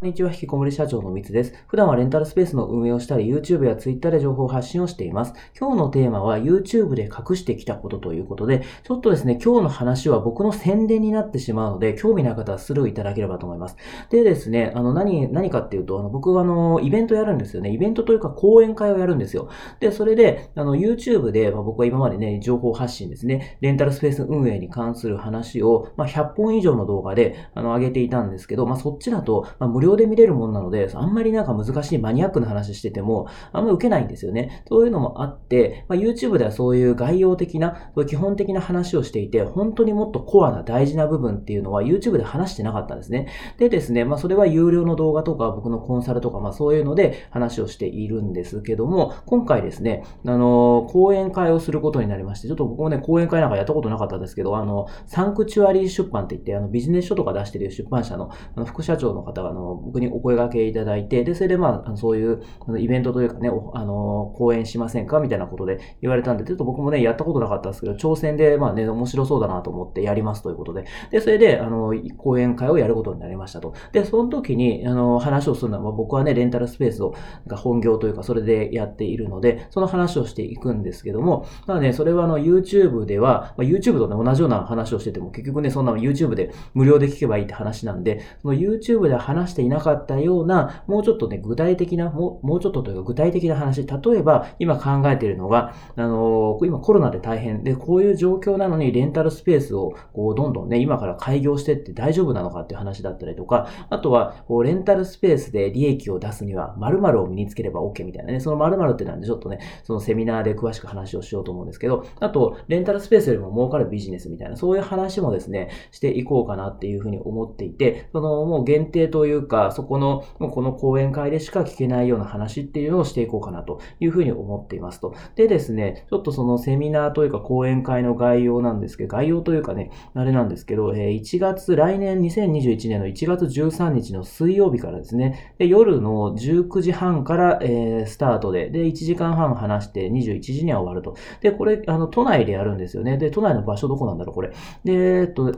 こんにちは、引きこもり社長のみつです。普段はレンタルスペースの運営をしたり、YouTube や Twitter で情報発信をしています。今日のテーマは YouTube で隠してきたことということで、ちょっとですね、今日の話は僕の宣伝になってしまうので、興味ない方はスルーいただければと思います。でですね、あの、何、何かっていうと、あの、僕はあの、イベントやるんですよね。イベントというか講演会をやるんですよ。で、それで、あの、YouTube で、まあ、僕は今までね、情報発信ですね、レンタルスペース運営に関する話を、まあ、100本以上の動画で、あの、上げていたんですけど、まあ、そっちだと、まあ、無料で見れるものなので、あんまりなんか難しいマニアックな話してても、あんま受けないんですよね。そういうのもあって、まあ、YouTube ではそういう概要的な、基本的な話をしていて、本当にもっとコアな大事な部分っていうのは YouTube で話してなかったんですね。でですね、まあそれは有料の動画とか僕のコンサルとか、まあそういうので話をしているんですけども、今回ですね、あの、講演会をすることになりまして、ちょっと僕もね、講演会なんかやったことなかったんですけど、あの、サンクチュアリー出版って言って、あの、ビジネス書とか出してる出版社の、あの、副社長の方が、あの、僕にお声掛けいただいて、で、それでまあ、そういうイベントというかね、あの、講演しませんかみたいなことで言われたんで、ちょっと僕もね、やったことなかったんですけど、挑戦で、まあね、面白そうだなと思ってやりますということで、で、それで、あの、講演会をやることになりましたと。で、その時に、あの、話をするのは、僕はね、レンタルスペースを、本業というか、それでやっているので、その話をしていくんですけども、ただね、それはあの、YouTube では、まあ、YouTube とね、同じような話をしてても、結局ね、そんな YouTube で無料で聞けばいいって話なんで、その YouTube で話していなかったような、もうちょっとね、具体的な、もうもうちょっとというか具体的な話、例えば今考えているのが、あのー、今コロナで大変で、こういう状況なのにレンタルスペースをこうどんどんね、今から開業してって大丈夫なのかっていう話だったりとか、あとは、こうレンタルスペースで利益を出すには〇〇を身につければ OK みたいなね、その〇〇ってなんでちょっとね、そのセミナーで詳しく話をしようと思うんですけど、あと、レンタルスペースよりも儲かるビジネスみたいな、そういう話もですね、していこうかなっていうふうに思っていて、そのもう限定というか、そこの、もうこの講演会でしか聞けないような話っていうのをしていこうかなというふうに思っていますと。でですね、ちょっとそのセミナーというか講演会の概要なんですけど、概要というかね、あれなんですけど、1月、来年2021年の1月13日の水曜日からですね、で夜の19時半から、え、スタートで、で、1時間半話して21時には終わると。で、これ、あの、都内でやるんですよね。で、都内の場所どこなんだろう、これ。で、えっと、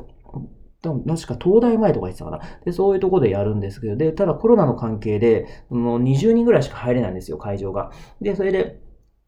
多分、確か東大前とか言ってたかな。で、そういうとこでやるんですけど、で、ただコロナの関係で、もう20人ぐらいしか入れないんですよ、会場が。で、それで、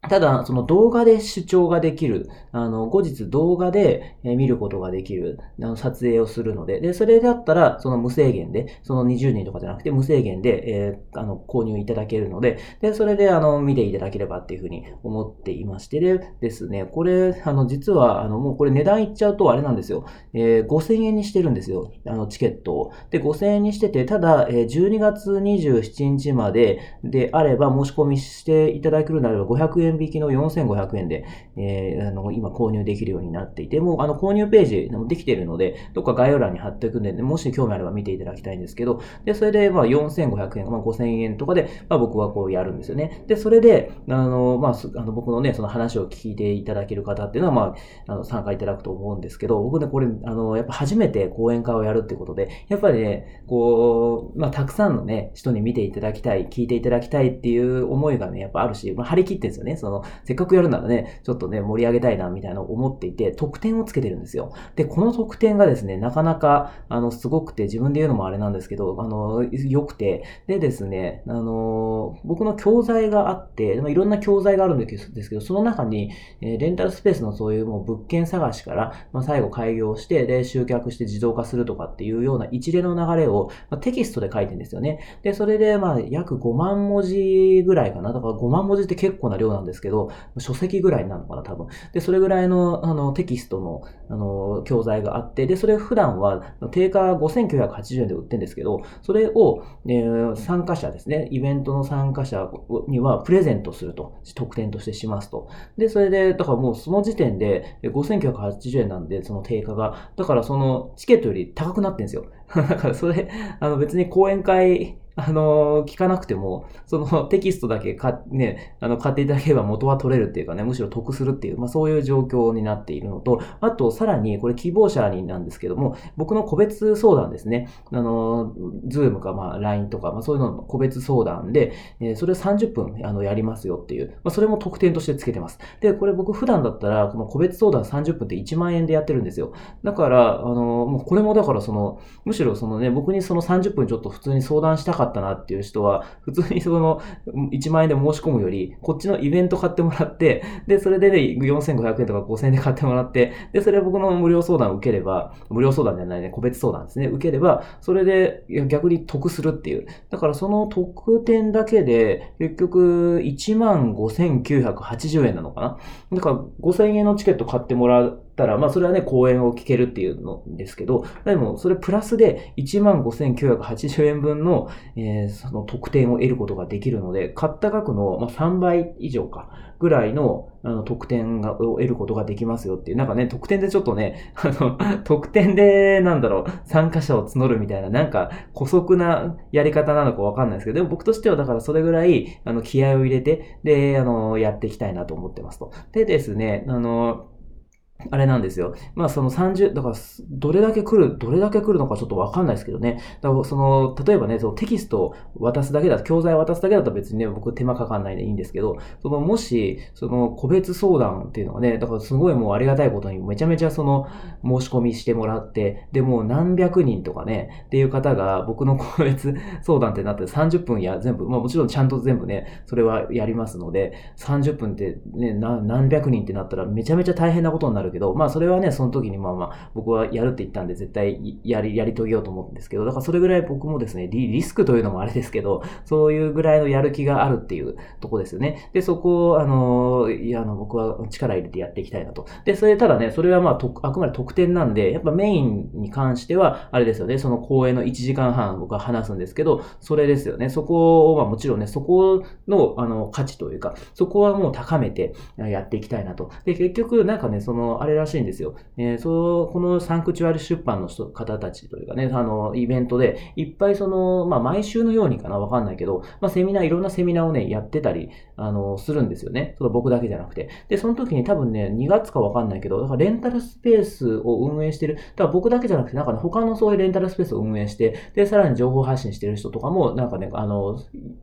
ただ、その動画で主張ができる、あの、後日動画で見ることができる、あの、撮影をするので、で、それだったら、その無制限で、その20人とかじゃなくて無制限で、えー、あの、購入いただけるので、で、それで、あの、見ていただければっていうふうに思っていまして、でですね、これ、あの、実は、あの、もうこれ値段いっちゃうとあれなんですよ。えー、5000円にしてるんですよ。あの、チケットを。で、5000円にしてて、ただ、えー、12月27日までであれば、申し込みしていただけるならば500円引きの4500円で、えー、あの、今購入できるようになっていて、もうあの購入ページできているので、どっか概要欄に貼っておくんで、もし興味あれば見ていただきたいんですけど、で、それでまあ4500円、まあ5000円とかで、まあ僕はこうやるんですよね。で、それで、あの、まあ、あの僕のね、その話を聞いていただける方っていうのは、まあ、あの参加いただくと思うんですけど、僕ね、これ、あの、やっぱ初めて講演会をやるってことで、やっぱりね、こう、まあ、たくさんのね、人に見ていただきたい、聞いていただきたいっていう思いがね、やっぱあるし、まあ、張り切ってんですよね。その、せっかくやるならね、ちょっとね、盛り上げたいな、みたいなのを思っていて、得点をつけてるんですよ。で、この得点がですね、なかなか、あの、すごくて、自分で言うのもあれなんですけど、あの、良くて、でですね、あの、僕の教材があって、まあ、いろんな教材があるんですけど、その中に、えレンタルスペースのそういうもう物件探しから、まあ、最後開業して、で、集客して自動化するとかっていうような一連の流れを、まあ、テキストで書いてるんですよね。で、それで、まあ、約5万文字ぐらいかな。だから5万文字って結構な量なんですですけど、書籍ぐらいなのかな、多分。で、それぐらいの、あの、テキストの、あの、教材があって、で、それ普段は、定価5980円で売ってるんですけど、それを、えー、参加者ですね、イベントの参加者にはプレゼントすると、特典としてしますと。で、それで、だからもうその時点で5980円なんで、その定価が。だからそのチケットより高くなってるんですよ。だからそれ、あの別に講演会あの、聞かなくても、その テキストだけか、ね、あの、買っていただければ元は取れるっていうかね、むしろ得するっていう、まあそういう状況になっているのと、あと、さらに、これ希望者になんですけども、僕の個別相談ですね。あの、ズームか、まあ LINE とか、まあそういうのの個別相談で、え、それを30分、あの、やりますよっていう、まあそれも特典としてつけてます。で、これ僕普段だったら、この個別相談30分って1万円でやってるんですよ。だから、あの、もうこれもだからその、むしろそのね、僕にその30分ちょっと普通に相談したからかったなっていう人は、普通にその1万円で申し込むより、こっちのイベント買ってもらって、で、それでね、4500円とか5000円で買ってもらって、で、それ僕の無料相談を受ければ、無料相談じゃないね、個別相談ですね、受ければ、それで逆に得するっていう。だからその特典だけで、結局1万5980円なのかなだから5000円のチケット買ってもらったら、まあそれはね、公演を聞けるっていうのですけど、でもそれプラスで15,980円分の、えー、その特典を得ることができるので、買った額の、まあ、3倍以上か、ぐらいのあの特典がを得ることができますよっていう、なんかね、特典でちょっとね、あの、特典で、なんだろう、参加者を募るみたいな、なんか、古速なやり方なのかわかんないですけど、でも僕としてはだからそれぐらい、あの、気合を入れて、で、あの、やっていきたいなと思ってますと。でですね、あの、あれなんですよ。まあその30、だからどれだけ来る、どれだけ来るのかちょっとわかんないですけどね。だからその、例えばね、そのテキストを渡すだけだと、教材を渡すだけだと別にね、僕手間かかんないでいいんですけど、そのもし、その個別相談っていうのはね、だからすごいもうありがたいことにめちゃめちゃその申し込みしてもらって、でもう何百人とかね、っていう方が僕の 個別相談ってなって30分や全部、まあもちろんちゃんと全部ね、それはやりますので、30分ってね、何百人ってなったらめちゃめちゃ大変なことになるけど、まあそれはね、その時にまあまあ僕はやるって言ったんで絶対やり、やり遂げようと思うんですけど、だからそれぐらい僕もですね、リリスクというのもあれですけど、そういうぐらいのやる気があるっていうとこですよね。で、そこを、あの、いや、あの、僕は力入れてやっていきたいなと。で、それただね、それはまあ、とあくまで特典なんで、やっぱメインに関しては、あれですよね、その公演の1時間半僕は話すんですけど、それですよね。そこを、まあもちろんね、そこの、あの、価値というか、そこはもう高めてやっていきたいなと。で、結局、なんかね、その、あれらしいんですよ。えー、そう、このサンクチュアリ出版の方たちというかね、あの、イベントで、いっぱいその、まあ、毎週のようにかな、わかんないけど、まあ、セミナー、いろんなセミナーをね、やってたり、あの、するんですよね。その僕だけじゃなくて。で、その時に多分ね、2月かわかんないけど、だからレンタルスペースを運営してる、だから僕だけじゃなくて、なんかね、他のそういうレンタルスペースを運営して、で、さらに情報発信してる人とかも、なんかね、あの、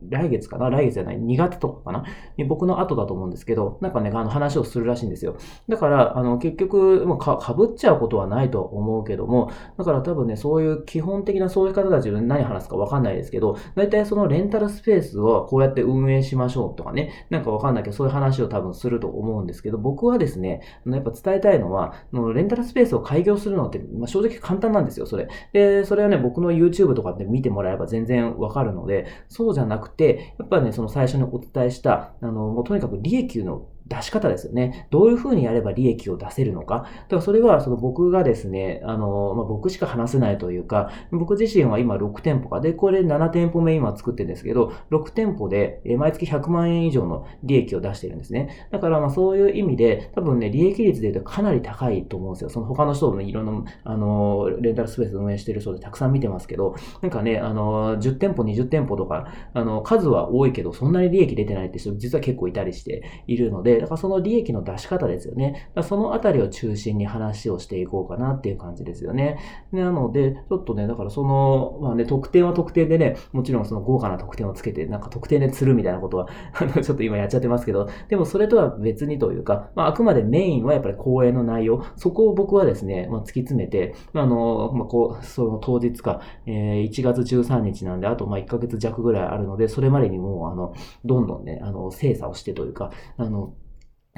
来月かな？来月じゃない、2月とかかな？に僕の後だと思うんですけど、なんかね、あの話をするらしいんですよ。だから、あの、結局、まあ、か、ぶっちゃうことはないと思うけども、だから多分ね、そういう基本的なそういう方たち何話すかわかんないですけど、大体そのレンタルスペースをこうやって運営しましょうとかね、なんかわかんないけど、そういう話を多分すると思うんですけど、僕はですね、やっぱ伝えたいのは、レンタルスペースを開業するのって、まあ、正直簡単なんですよ、それ。で、それはね、僕の YouTube とかで見てもらえば全然わかるので、そうじゃなくて、やっぱね、その最初にお伝えした、あの、もうとにかく利益の出し方ですよね。どういうふうにやれば利益を出せるのか。だからそれはその僕がですね、あの、まあ、僕しか話せないというか、僕自身は今6店舗か。で、これ7店舗目今作ってるんですけど、6店舗で毎月100万円以上の利益を出してるんですね。だからまあそういう意味で、多分ね、利益率で言うとかなり高いと思うんですよ。その他の人も、いろんな、あの、レンタルスペース運営してる人でたくさん見てますけど、なんかね、あの、10店舗、20店舗とか、あの、数は多いけど、そんなに利益出てないって人実は結構いたりしているので、だからその利益の出し方ですよね。そのあたりを中心に話をしていこうかなっていう感じですよね。なので、ちょっとね、だからその、まあね、特典は特典でね、もちろんその豪華な特典をつけて、なんか特典で釣るみたいなことは、あの、ちょっと今やっちゃってますけど、でもそれとは別にというか、まあ、あくまでメインはやっぱり講演の内容、そこを僕はですね、まあ、突き詰めて、あの、まあ、こう、その当日か、えー、1月13日なんで、あとまあ1ヶ月弱ぐらいあるので、それまでにもう、あの、どんどんね、あの、精査をしてというか、あの、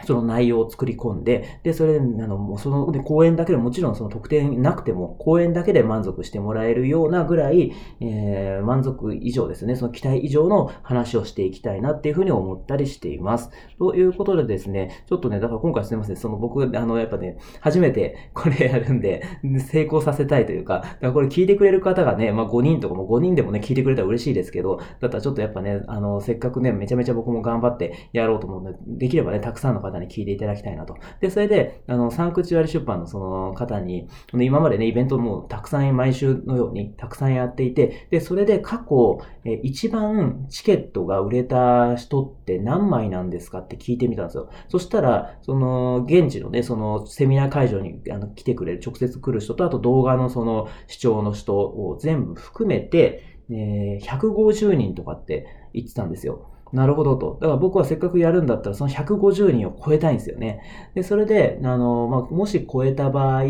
その内容を作り込んで、で、それで、あの、もうその、で、講演だけでもちろんその特典なくても、講演だけで満足してもらえるようなぐらい、えー、満足以上ですね、その期待以上の話をしていきたいなっていうふうに思ったりしています。ということでですね、ちょっとね、だから今回すみません、その僕、あの、やっぱね、初めてこれやるんで、成功させたいというか、だからこれ聞いてくれる方がね、まあ5人とかも5人でもね、聞いてくれたら嬉しいですけど、だったらちょっとやっぱね、あの、せっかくね、めちゃめちゃ僕も頑張ってやろうと思うので、できればね、たくさんの方に聞いていただきたいなと。で、それで、あの、サンクチュアリ出版のその方に、今までね、イベントもたくさん毎週のようにたくさんやっていて、で、それで過去、え一番チケットが売れた人って何枚なんですかって聞いてみたんですよ。そしたら、その、現地のね、その、セミナー会場にあの来てくれる、直接来る人と、あと動画のその、視聴の人を全部含めて、えー、150人とかって言ってたんですよ。なるほどと。だから僕はせっかくやるんだったら、その150人を超えたいんですよね。で、それで、あの、まあ、もし超えた場合、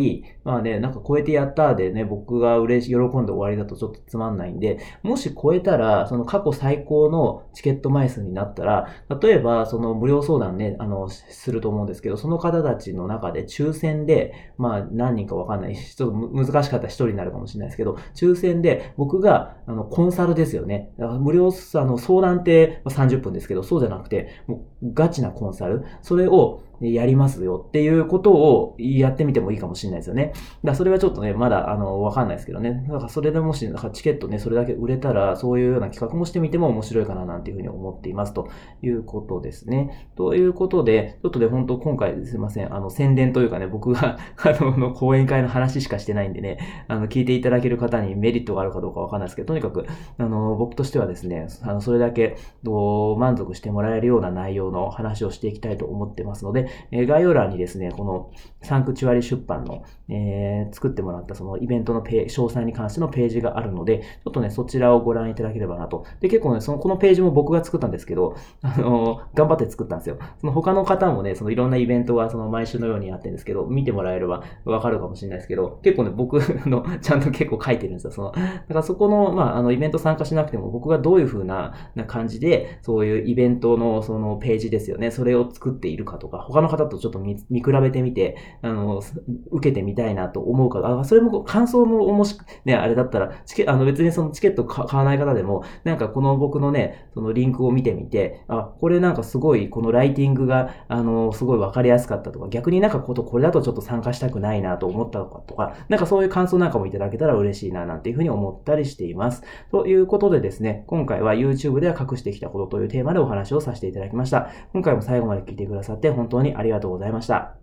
まあね、なんか超えてやったでね、僕が嬉し、喜んで終わりだとちょっとつまんないんで、もし超えたら、その過去最高のチケット枚数になったら、例えば、その無料相談ね、あの、すると思うんですけど、その方たちの中で抽選で、まあ、何人かわかんないし、ちょっと難しかったら一人になるかもしれないですけど、抽選で僕が、あの、コンサルですよね。だから無料、あの、相談って30分ですけど、そうじゃなくて、もうガチなコンサル、それをやりますよっていうことをやってみてもいいかもしれないですよね。だからそれはちょっとね、まだ、あの、わかんないですけどね。だからそれでもし、チケットね、それだけ売れたら、そういうような企画もしてみても面白いかななんていうふうに思っていますということですね。ということで、ちょっとね、本当今回すいません、あの、宣伝というかね、僕が、あの、の講演会の話しかしてないんでね、あの、聞いていただける方にメリットがあるかどうかわかんないですけど、とにかく、あの、僕としてはですね、あの、それだけ、満足してもらえるような内容の話をしていきたいと思ってますので、え概要欄にですね、このサンクチュアリ出版の、えー、作ってもらったそのイベントのペ詳細に関してのページがあるので、ちょっとね、そちらをご覧いただければなと。で、結構ね、その、このページも僕が作ったんですけど、あのー、頑張って作ったんですよ。その他の方もね、そのいろんなイベントがその毎週のようにやってるんですけど、見てもらえればわかるかもしれないですけど、結構ね、僕 のちゃんと結構書いてるんですよ。その、だからそこの、まあ、あの、イベント参加しなくても僕がどういう風なな感じで、そういうイベントのそのページですよね、それを作っているかとか、他の方とちょっと見比べてみて、あの、受けてみたいなと思うか、あ、それも感想ももし、ね、あれだったら、チケあの別にそのチケット買わない方でも、なんかこの僕のね、そのリンクを見てみて、あ、これなんかすごい、このライティングが、あの、すごいわかりやすかったとか、逆になんかこと、これだとちょっと参加したくないなと思ったとか、なんかそういう感想なんかもいただけたら嬉しいな、なんていうふうに思ったりしています。ということでですね、今回は YouTube では隠してきたことというテーマでお話をさせていただきました。今回も最後まで聞いてくださって本当ににありがとうございました。